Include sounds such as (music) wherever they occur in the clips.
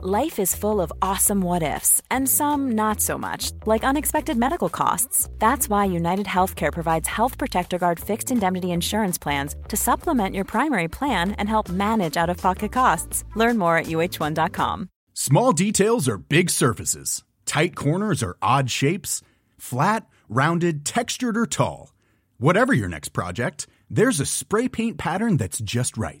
Life is full of awesome what ifs, and some not so much, like unexpected medical costs. That's why United Healthcare provides Health Protector Guard fixed indemnity insurance plans to supplement your primary plan and help manage out of pocket costs. Learn more at uh1.com. Small details are big surfaces, tight corners are odd shapes, flat, rounded, textured, or tall. Whatever your next project, there's a spray paint pattern that's just right.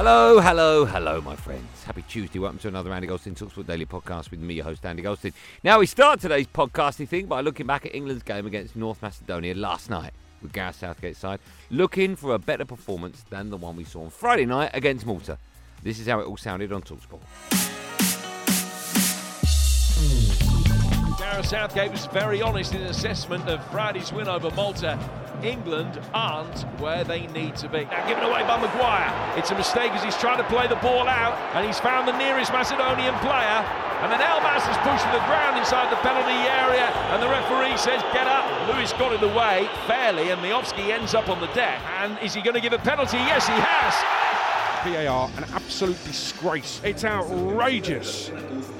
Hello, hello, hello, my friends. Happy Tuesday. Welcome to another Andy Goldstein Talksport Daily podcast with me, your host, Andy Goldstein. Now, we start today's podcasting thing by looking back at England's game against North Macedonia last night with Gareth Southgate's side, looking for a better performance than the one we saw on Friday night against Malta. This is how it all sounded on Talksport. Gareth Southgate was very honest in his assessment of Friday's win over Malta England aren't where they need to be. Now given away by Maguire. It's a mistake as he's trying to play the ball out and he's found the nearest Macedonian player. And then Elmas is pushed to the ground inside the penalty area and the referee says get up. Lewis got in the way fairly and Miovski ends up on the deck. And is he going to give a penalty? Yes, he has. VAR an absolute disgrace. It's outrageous.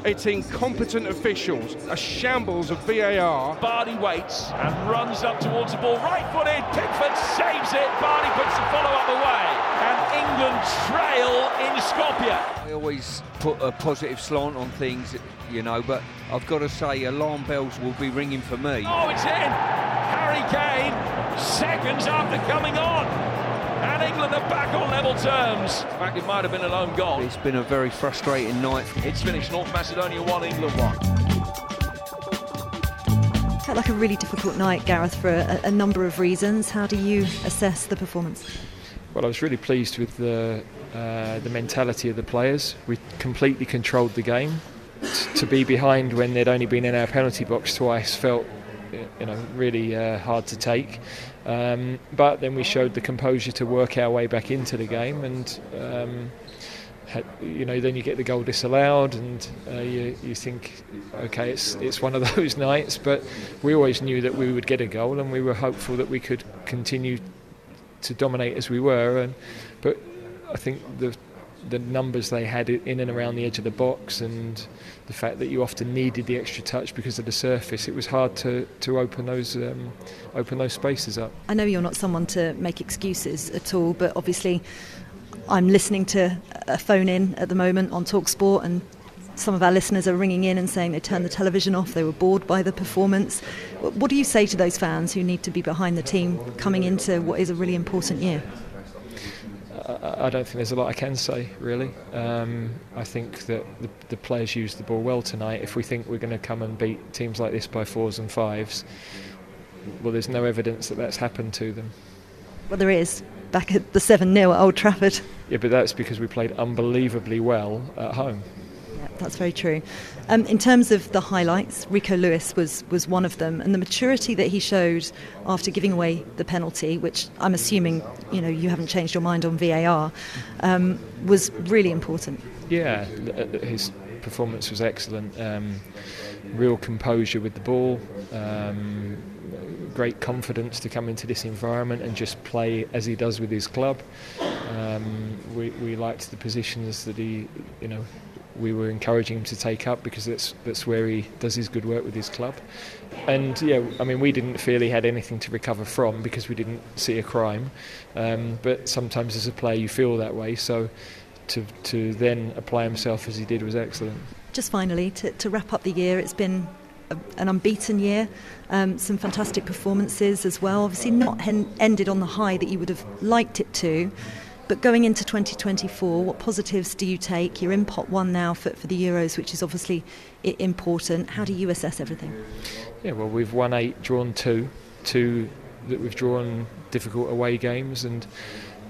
It's incompetent officials, a shambles of VAR. Bardhi waits and runs up towards the ball, right footed. Pickford saves it. Bardhi puts the follow up away. And England trail in Skopje. I always put a positive slant on things, you know, but I've got to say, alarm bells will be ringing for me. Oh, it's in! Harry Kane, seconds after coming on. And England are back on level terms. In fact, it might have been an own goal. It's been a very frustrating night. It's finished North Macedonia 1, England 1. Felt like a really difficult night, Gareth, for a, a number of reasons. How do you assess the performance? Well, I was really pleased with the uh, the mentality of the players. We completely controlled the game. to be behind when they'd only been in our penalty box twice felt, you know, really uh, hard to take. Um, but then we showed the composure to work our way back into the game, and um, had, you know, then you get the goal disallowed, and uh, you, you think, okay, it's it's one of (laughs) those nights. But we always knew that we would get a goal, and we were hopeful that we could continue to dominate as we were. And but I think the the numbers they had in and around the edge of the box and the fact that you often needed the extra touch because of the surface, it was hard to, to open those um, open those spaces up. I know you're not someone to make excuses at all, but obviously I'm listening to a phone in at the moment on Talksport and some of our listeners are ringing in and saying they turned the television off, they were bored by the performance. What do you say to those fans who need to be behind the team coming into what is a really important year? I don't think there's a lot I can say really. Um, I think that the, the, players used the ball well tonight. If we think we're going to come and beat teams like this by fours and fives, well, there's no evidence that that's happened to them. Well, there is. Back at the 7 0 at Old Trafford. Yeah, but that's because we played unbelievably well at home that's very true. Um, in terms of the highlights, Rico Lewis was, was one of them, and the maturity that he showed after giving away the penalty, which I'm assuming you know you haven't changed your mind on VAR, um, was really important. Yeah, uh, his performance was excellent. Um, real composure with the ball. Um, great confidence to come into this environment and just play as he does with his club. Um, we, we liked the positions that he, you know, we were encouraging him to take up because that's that's where he does his good work with his club. And yeah, I mean, we didn't feel he had anything to recover from because we didn't see a crime. Um, but sometimes as a player, you feel that way. So to to then apply himself as he did was excellent. Just finally, to, to wrap up the year, it's been an unbeaten year. Um, some fantastic performances as well. Obviously, not hen- ended on the high that you would have liked it to. But going into 2024, what positives do you take? You're in pot one now for, for the Euros, which is obviously important. How do you assess everything? Yeah, well, we've won eight, drawn two, two that we've drawn difficult away games, and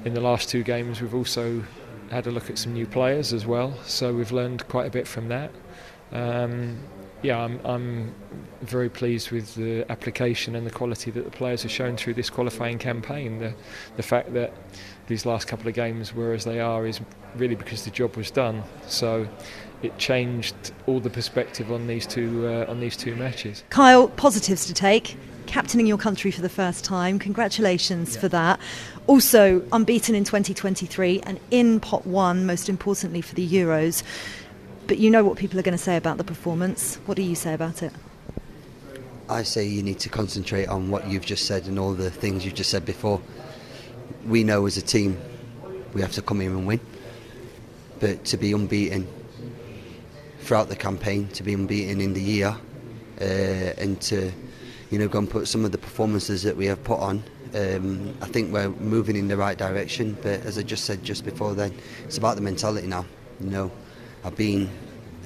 in the last two games we've also had a look at some new players as well, so we've learned quite a bit from that. Um, yeah, I'm, I'm very pleased with the application and the quality that the players have shown through this qualifying campaign. The, the fact that these last couple of games were as they are is really because the job was done. So it changed all the perspective on these two uh, on these two matches. Kyle, positives to take. Captaining your country for the first time, congratulations yeah. for that. Also, unbeaten in 2023 and in pot one, most importantly for the Euros. But you know what people are going to say about the performance. What do you say about it? I say you need to concentrate on what you've just said and all the things you've just said before. We know as a team we have to come here and win. But to be unbeaten throughout the campaign, to be unbeaten in the year, uh, and to you know go and put some of the performances that we have put on, um, I think we're moving in the right direction. But as I just said just before, then it's about the mentality now. You know, I've been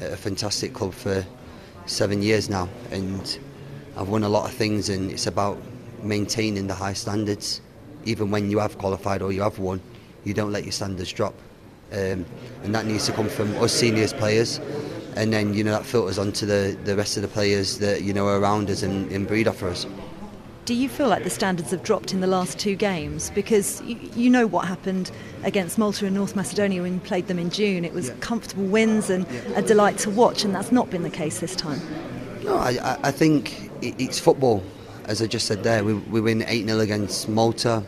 at a fantastic club for seven years now, and I've won a lot of things, and it's about maintaining the high standards. Even when you have qualified or you have won, you don't let your standards drop, um, and that needs to come from us seniors players, and then you know that filters onto the, the rest of the players that you know are around us and, and breed off us. Do you feel like the standards have dropped in the last two games? Because you, you know what happened against Malta and North Macedonia when you played them in June. It was yeah. comfortable wins and yeah. a delight to watch, and that's not been the case this time. No, I, I think it's football. As I just said there, we, we win 8 0 against Malta.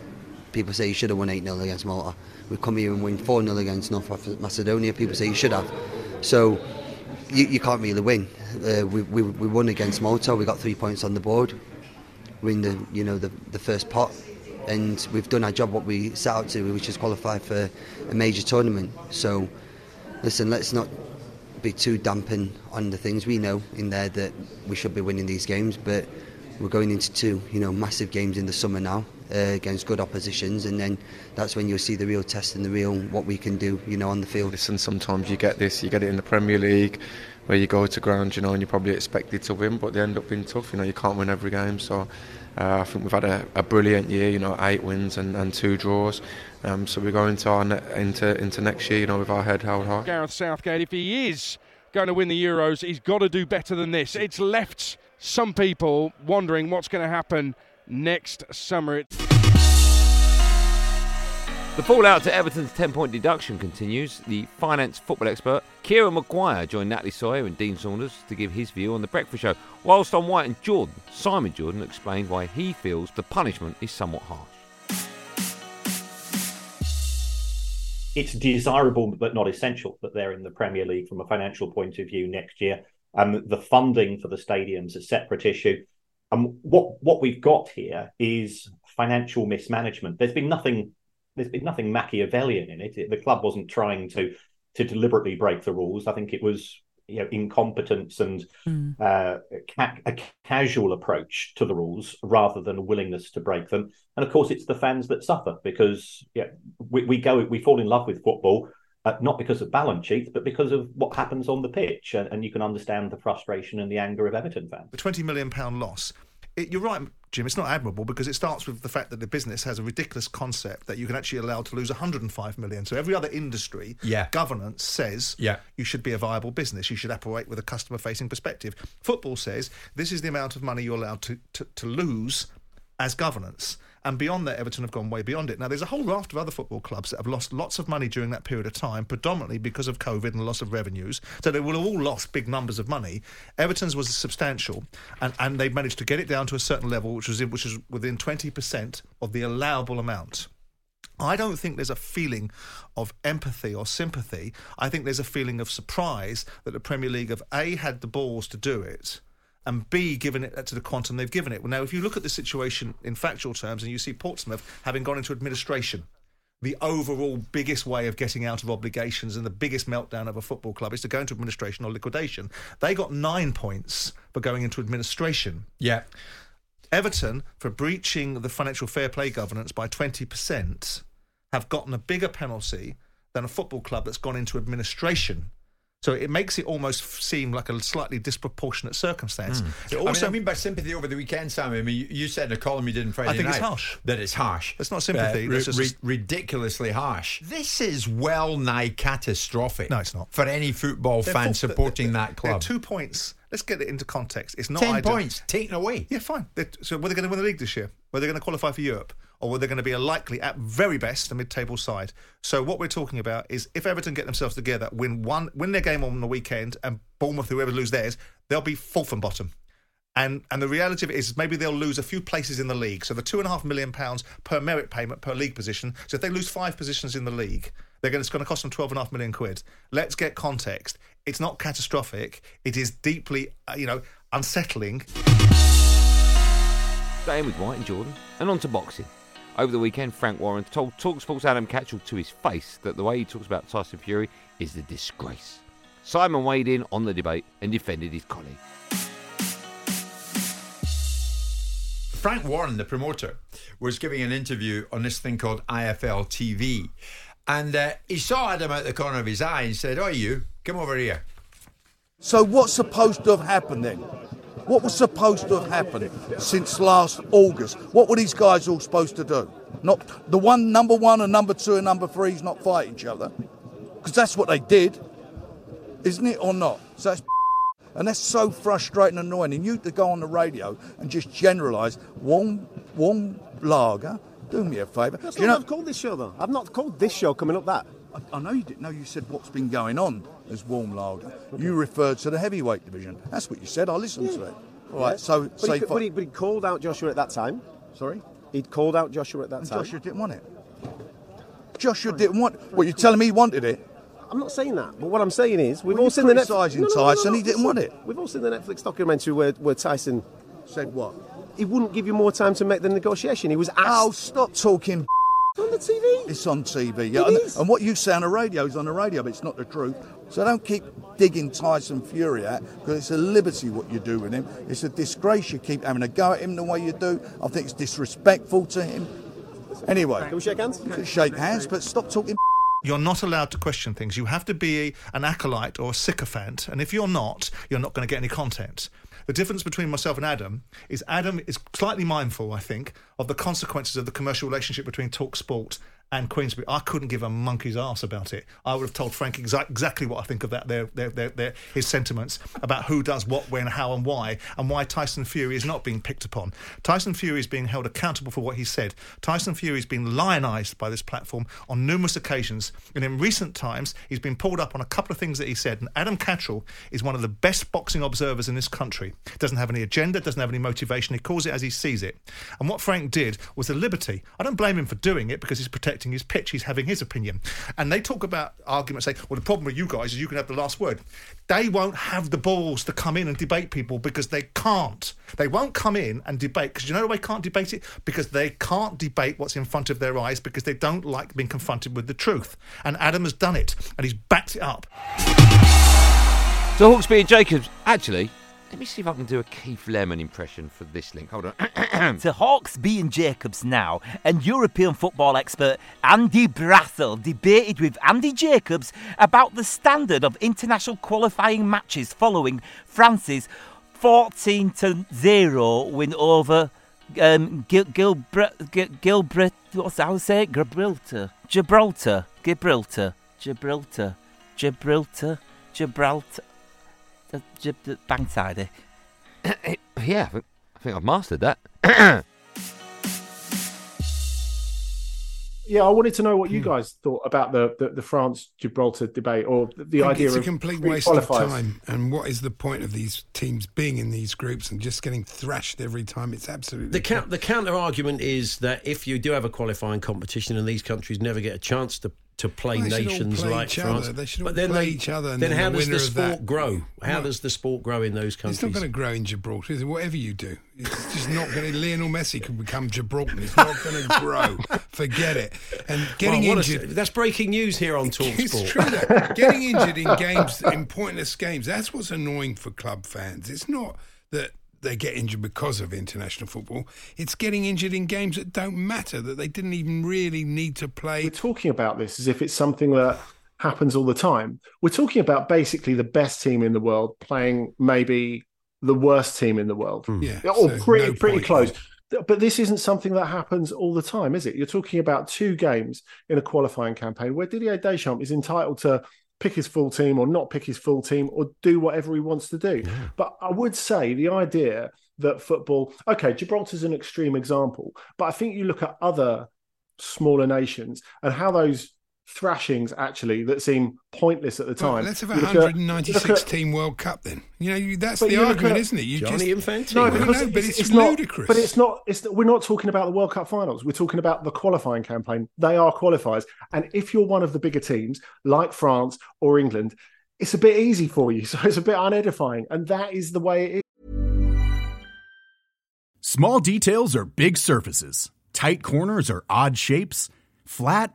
People say you should have won 8 0 against Malta. We come here and win 4 0 against North Macedonia. People say you should have. So you, you can't really win. Uh, we, we, we won against Malta. We got three points on the board win the you know the, the first pot and we've done our job what we set out to which is qualify for a major tournament so listen let's not be too dampen on the things we know in there that we should be winning these games but we're going into two you know massive games in the summer now uh, against good oppositions and then that's when you'll see the real test and the real what we can do you know on the field listen sometimes you get this you get it in the Premier League where you go to ground, you know, and you're probably expected to win, but they end up being tough. You know, you can't win every game. So uh, I think we've had a, a, brilliant year. You know, eight wins and, and two draws. Um, so we're going to our ne- into into next year, you know, with our head held high. Gareth Southgate, if he is going to win the Euros, he's got to do better than this. It's left some people wondering what's going to happen next summer. The fallout to Everton's 10 point deduction continues. The finance football expert Kieran Maguire joined Natalie Sawyer and Dean Saunders to give his view on the breakfast show, whilst on White and Jordan, Simon Jordan explained why he feels the punishment is somewhat harsh. It's desirable but not essential that they're in the Premier League from a financial point of view next year. Um, the funding for the stadium's a separate issue. And um, what what we've got here is financial mismanagement. There's been nothing there's been nothing Machiavellian in it. The club wasn't trying to to deliberately break the rules. I think it was you know incompetence and mm. uh, ca- a casual approach to the rules rather than a willingness to break them. And of course, it's the fans that suffer because yeah, we, we go we fall in love with football. Uh, not because of balance sheets, but because of what happens on the pitch, and, and you can understand the frustration and the anger of Everton fans. The twenty million pound loss it, you're right, Jim. It's not admirable because it starts with the fact that the business has a ridiculous concept that you can actually allow to lose 105 million. So every other industry, yeah. governance says yeah. you should be a viable business. You should operate with a customer-facing perspective. Football says this is the amount of money you're allowed to, to, to lose as governance. And beyond that, Everton have gone way beyond it. Now, there's a whole raft of other football clubs that have lost lots of money during that period of time, predominantly because of COVID and loss of revenues. So they will have all lost big numbers of money. Everton's was substantial, and, and they managed to get it down to a certain level, which was, which was within 20% of the allowable amount. I don't think there's a feeling of empathy or sympathy. I think there's a feeling of surprise that the Premier League have A, had the balls to do it, and B, given it to the quantum they've given it. Now, if you look at the situation in factual terms and you see Portsmouth having gone into administration, the overall biggest way of getting out of obligations and the biggest meltdown of a football club is to go into administration or liquidation. They got nine points for going into administration. Yeah. Everton, for breaching the financial fair play governance by 20%, have gotten a bigger penalty than a football club that's gone into administration So it makes it almost seem like a slightly disproportionate circumstance. It I, also mean, I mean by sympathy over the weekend, Sam. I mean, you, said in a column you did on Friday I think it's harsh. that it's harsh. It's not sympathy, Uh, that's just- ridiculously harsh. This is well nigh catastrophic. No, it's not. for any football They're fan full- supporting they're- that they're club. two points. Let's get it into context. It's not Ten ideal. points taken away. Yeah, fine. So were they going to win the league this year? Were they going to qualify for Europe? Or were they going to be a likely, at very best, a mid-table side? So what we're talking about is if Everton get themselves together, win one, win their game on the weekend, and Bournemouth, whoever lose theirs, they'll be fourth and bottom. And and the reality of it is maybe they'll lose a few places in the league. So the two and a half million pounds per merit payment per league position. So if they lose five positions in the league, they're going to, it's going to cost them twelve and a half million quid. Let's get context. It's not catastrophic. It is deeply, uh, you know, unsettling. Staying with White and Jordan, and on to boxing. Over the weekend, Frank Warren told Talksport's Adam Catterall to his face that the way he talks about Tyson Fury is a disgrace. Simon weighed in on the debate and defended his colleague. Frank Warren, the promoter, was giving an interview on this thing called IFL TV. And uh, he saw Adam out the corner of his eye and said, Oh, you, come over here. So what's supposed to have happened then? What was supposed to have happened since last August? What were these guys all supposed to do? Not the one, number one, and number two, and number three's not fight each other, because that's what they did, isn't it, or not? So that's (laughs) and that's so frustrating and annoying. And you to go on the radio and just generalise warm, warm lager. Do me a favour. That's you not know, I've called this show, though. I've not called this show coming up that. I, I know you didn't know. You said what's been going on as warm lager. You referred to the heavyweight division. That's what you said. I listened to it. All right. Yeah. So but, he, but, he, but he called out Joshua at that time. Sorry? He'd called out Joshua at that And time. Joshua didn't want it. Joshua didn't want. What you're telling me he wanted it. I'm not saying that, but what I'm saying is we've Well, all seen the Netflix. criticising Tyson, he didn't want it. We've all seen the Netflix documentary where, where Tyson said what? He wouldn't give you more time to make the negotiation. He was asked. Oh, stop talking. It's on the TV. It's on TV. Yeah, It and, and what you say on the radio is on the radio, but it's not the truth. So don't keep digging Tyson Fury out because it's a liberty what you do with him. It's a disgrace you keep having a go at him the way you do. I think it's disrespectful to him. Anyway, Can we shake hands? shake hands, but stop talking. You're not allowed to question things. You have to be an acolyte or a sycophant, and if you're not, you're not going to get any content. The difference between myself and Adam is Adam is slightly mindful, I think, of the consequences of the commercial relationship between Talk Sport and Queensberry. I couldn't give a monkey's ass about it. I would have told Frank exa- exactly what I think of that, their, their, their, their, his sentiments about who does what, when, how, and why, and why Tyson Fury is not being picked upon. Tyson Fury is being held accountable for what he said. Tyson Fury has been lionised by this platform on numerous occasions, and in recent times, he's been pulled up on a couple of things that he said. And Adam Catterall is one of the best boxing observers in this country. Doesn't have any agenda, doesn't have any motivation. He calls it as he sees it. And what Frank did was a liberty. I don't blame him for doing it because he's protecting his pitch. He's having his opinion. And they talk about arguments, say, well, the problem with you guys is you can have the last word. They won't have the balls to come in and debate people because they can't. They won't come in and debate because you know they can't debate it? Because they can't debate what's in front of their eyes because they don't like being confronted with the truth. And Adam has done it and he's backed it up. So Hawksbee and Jacobs, actually, let me see if I can do a Keith Lemon impression for this link. Hold on. (coughs) to Hawksbee and Jacobs now, and European football expert Andy Brassell debated with Andy Jacobs about the standard of international qualifying matches following France's 14 to 0 win over um, Gil, Gilbert, Gil, Gilbert, what's that? Say Gibraltar, Gibraltar, Gibraltar, Gibraltar, Gibraltar, Gibraltar, uh, Gib- Bankside. (coughs) yeah, I think, I think I've mastered that. (coughs) Yeah, I wanted to know what you guys thought about the, the, the France Gibraltar debate or the, the I think idea it's a of complete waste of time. And what is the point of these teams being in these groups and just getting thrashed every time? It's absolutely The, count, the counter argument is that if you do have a qualifying competition and these countries never get a chance to to play Well, they should all nations play like France, other. They should all but then play they, each other and then then how the does the sport that- grow? How does the sport grow in those countries? It's not going to grow in Gibraltar, is it? Whatever you do, it's just not going to. Lionel Messi can become Gibraltar. It's not going (laughs) to grow. Forget it. And getting Well, what a- injured. that's breaking news here on Talk It's Talksport. true. though. (laughs) Getting injured in games, in pointless games, that's what's annoying for club fans. It's not that they get injured because of international football. It's getting injured in games that don't matter, that they didn't even really need to play. We're talking about this as if it's something that happens all the time. We're talking about basically the best team in the world playing maybe the worst team in the world, hmm. Yeah, or so pretty no pretty point. close. But this isn't something that happens all the time, is it? You're talking about two games in a qualifying campaign where Didier Deschamps is entitled to pick his full team or not pick his full team or do whatever he wants to do. But I would say the idea that football, okay, Gibraltar's an extreme example, but I think you look at other smaller nations and how those thrashings actually that seem pointless at the Well, time. let's have a You look at- 196 at- team World Cup then. You know, you, that's the argument, at- isn't it? You Gianni just Infantino. No, Well, because no, but it's, it's, it's not. ludicrous. But it's not. It's we're not talking about the World Cup finals. We're talking about the qualifying campaign. They are qualifiers, and if you're one of the bigger teams like France or England, it's a bit easy for you. (laughs) So it's a bit unedifying, and that is the way it is. Small details are big surfaces. Tight corners are odd shapes. Flat,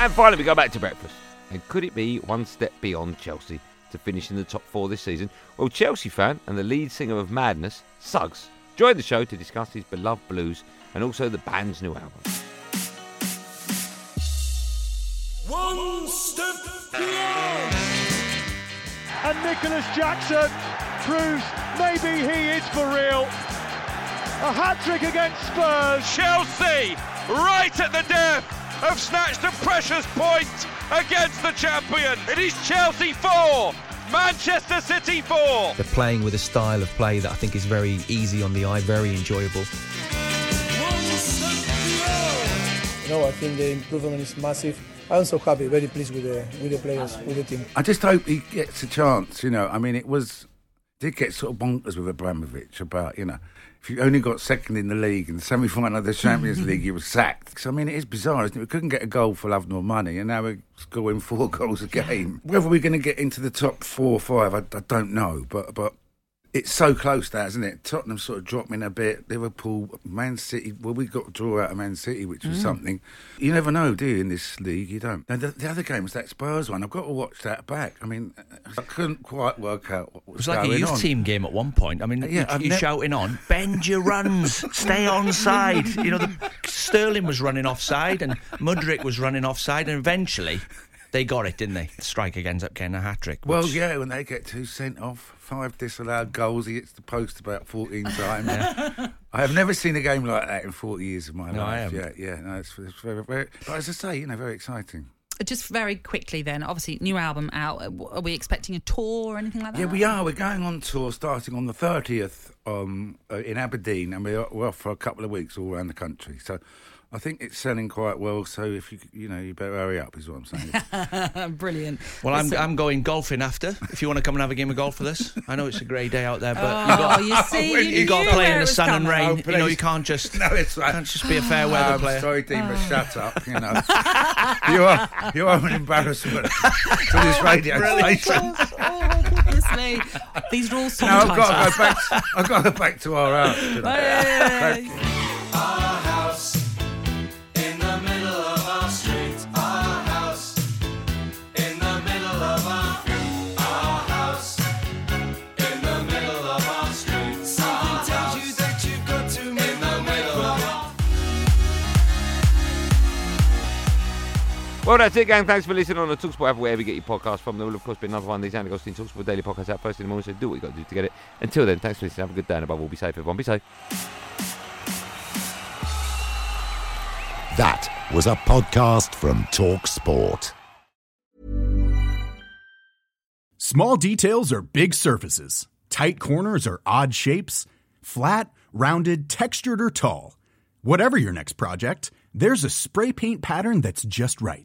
And finally, we go back to breakfast. And could it be one step beyond Chelsea to finish in the top four this season? Well, Chelsea fan and the lead singer of Madness, Suggs, joined the show to discuss his beloved blues and also the band's new album. One step beyond. And Nicolas Jackson proves maybe he is for real. A hat trick against Spurs. Chelsea, right at the death, have snatched a precious point against the champion. It is Chelsea 4, Manchester City 4. They're playing with a style of play that I think is very easy on the eye, very enjoyable. You know, I think the improvement is massive. I'm so happy, very pleased with the with the players, with the team. I just hope he gets a chance. You know, I mean, it was did get sort of bonkers with Abramovich about you know if you only got second in the league and the semi final of the Champions (laughs) League, you were sacked. 'Cause, I mean, it is bizarre, isn't it? We couldn't get a goal for love nor money, and now we're scoring four (laughs) goals a game. Whether we're going to get into the top four or five, I, I don't know, but but. It's so close now, isn't it? Tottenham sort of dropping a bit. Liverpool, Man City. Well, we got a draw out of Man City, which was Mm. something. You never know, do you? In this league, you don't. Now, the, the other game was that Spurs one. I've got to watch that back. I mean, I couldn't quite work out what was, It was, was like a youth on. team game at one point. I mean, Yeah, you, I've you're nev- shouting on, bend your runs, stay on side. You know, the, Sterling was running offside and Mudryk was running offside, and eventually they got it, didn't they? The striker ends up getting a hat trick. Well, yeah, when they get two sent off, five disallowed goals, he hits the post about 14 (laughs) times. I have never seen a game like that in 40 years of my No, I life. haven't. yeah, yeah, no, it's, it's very, very, but as I say, you know, very exciting. Just very quickly, then, obviously, new album out. Are we expecting a tour or anything like that? Yeah, we are. We're going on tour starting on the 30th um, uh, in Aberdeen, and we're, we're off for a couple of weeks all around the country. So I think it's selling quite well. So if you, you know, you better hurry up, is what I'm saying. (laughs) Brilliant. Well, I'm, Listen- I'm going golfing after. If you want to come and have a game of golf with us, I know it's a grey day out there, but Oh, you got you see, (laughs) you you got to play in the was sun and rain. Oh, you know, you can't just (laughs) no, it's right. can't just be a fair weather I'm player. sorry, Dean, but Oh. shut up. You know, you are you are an embarrassment to this oh, radio Brilliant. station. Oh, oh goodness me! These are all song I've got to go back. I've got to go back to our house. Oh, you know. Hey. Well, that's it, gang. Thanks for listening on the Talksport app, wherever you get your podcast from. There will, of course, be another one of these Andy Goldstein Talksport Daily Podcast out first in the morning, so do what you got to do to get it. Until then, thanks for listening. Have a good day, and above all, be safe, everyone. Be safe. That was a podcast from Talk Sport. Small details are big surfaces. Tight corners are odd shapes. Flat, rounded, textured, or tall. Whatever your next project, there's a spray paint pattern that's just right.